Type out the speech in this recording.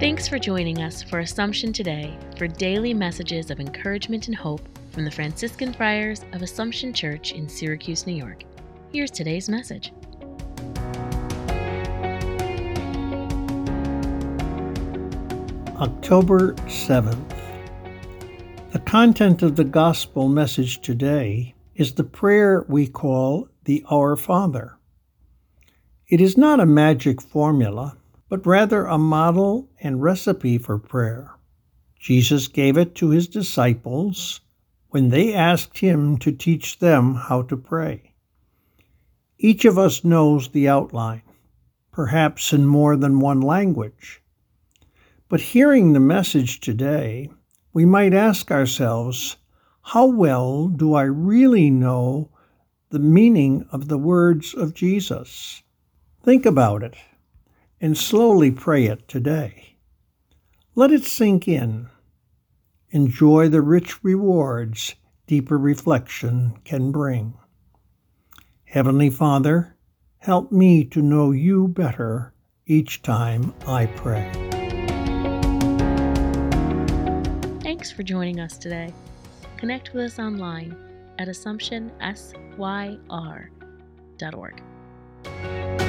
Thanks for joining us for Assumption Today for daily messages of encouragement and hope from the Franciscan Friars of Assumption Church in Syracuse, New York. Here's today's message. October 7th. The content of the gospel message today is the prayer we call the Our Father. It is not a magic formula, but rather a model and recipe for prayer. Jesus gave it to his disciples when they asked him to teach them how to pray. Each of us knows the outline, perhaps in more than one language. But hearing the message today, we might ask ourselves, how well do I really know the meaning of the words of Jesus? Think about it and slowly pray it today. Let it sink in. Enjoy the rich rewards deeper reflection can bring. Heavenly Father, help me to know you better each time I pray. Thanks for joining us today. Connect with us online at AssumptionSYR.org.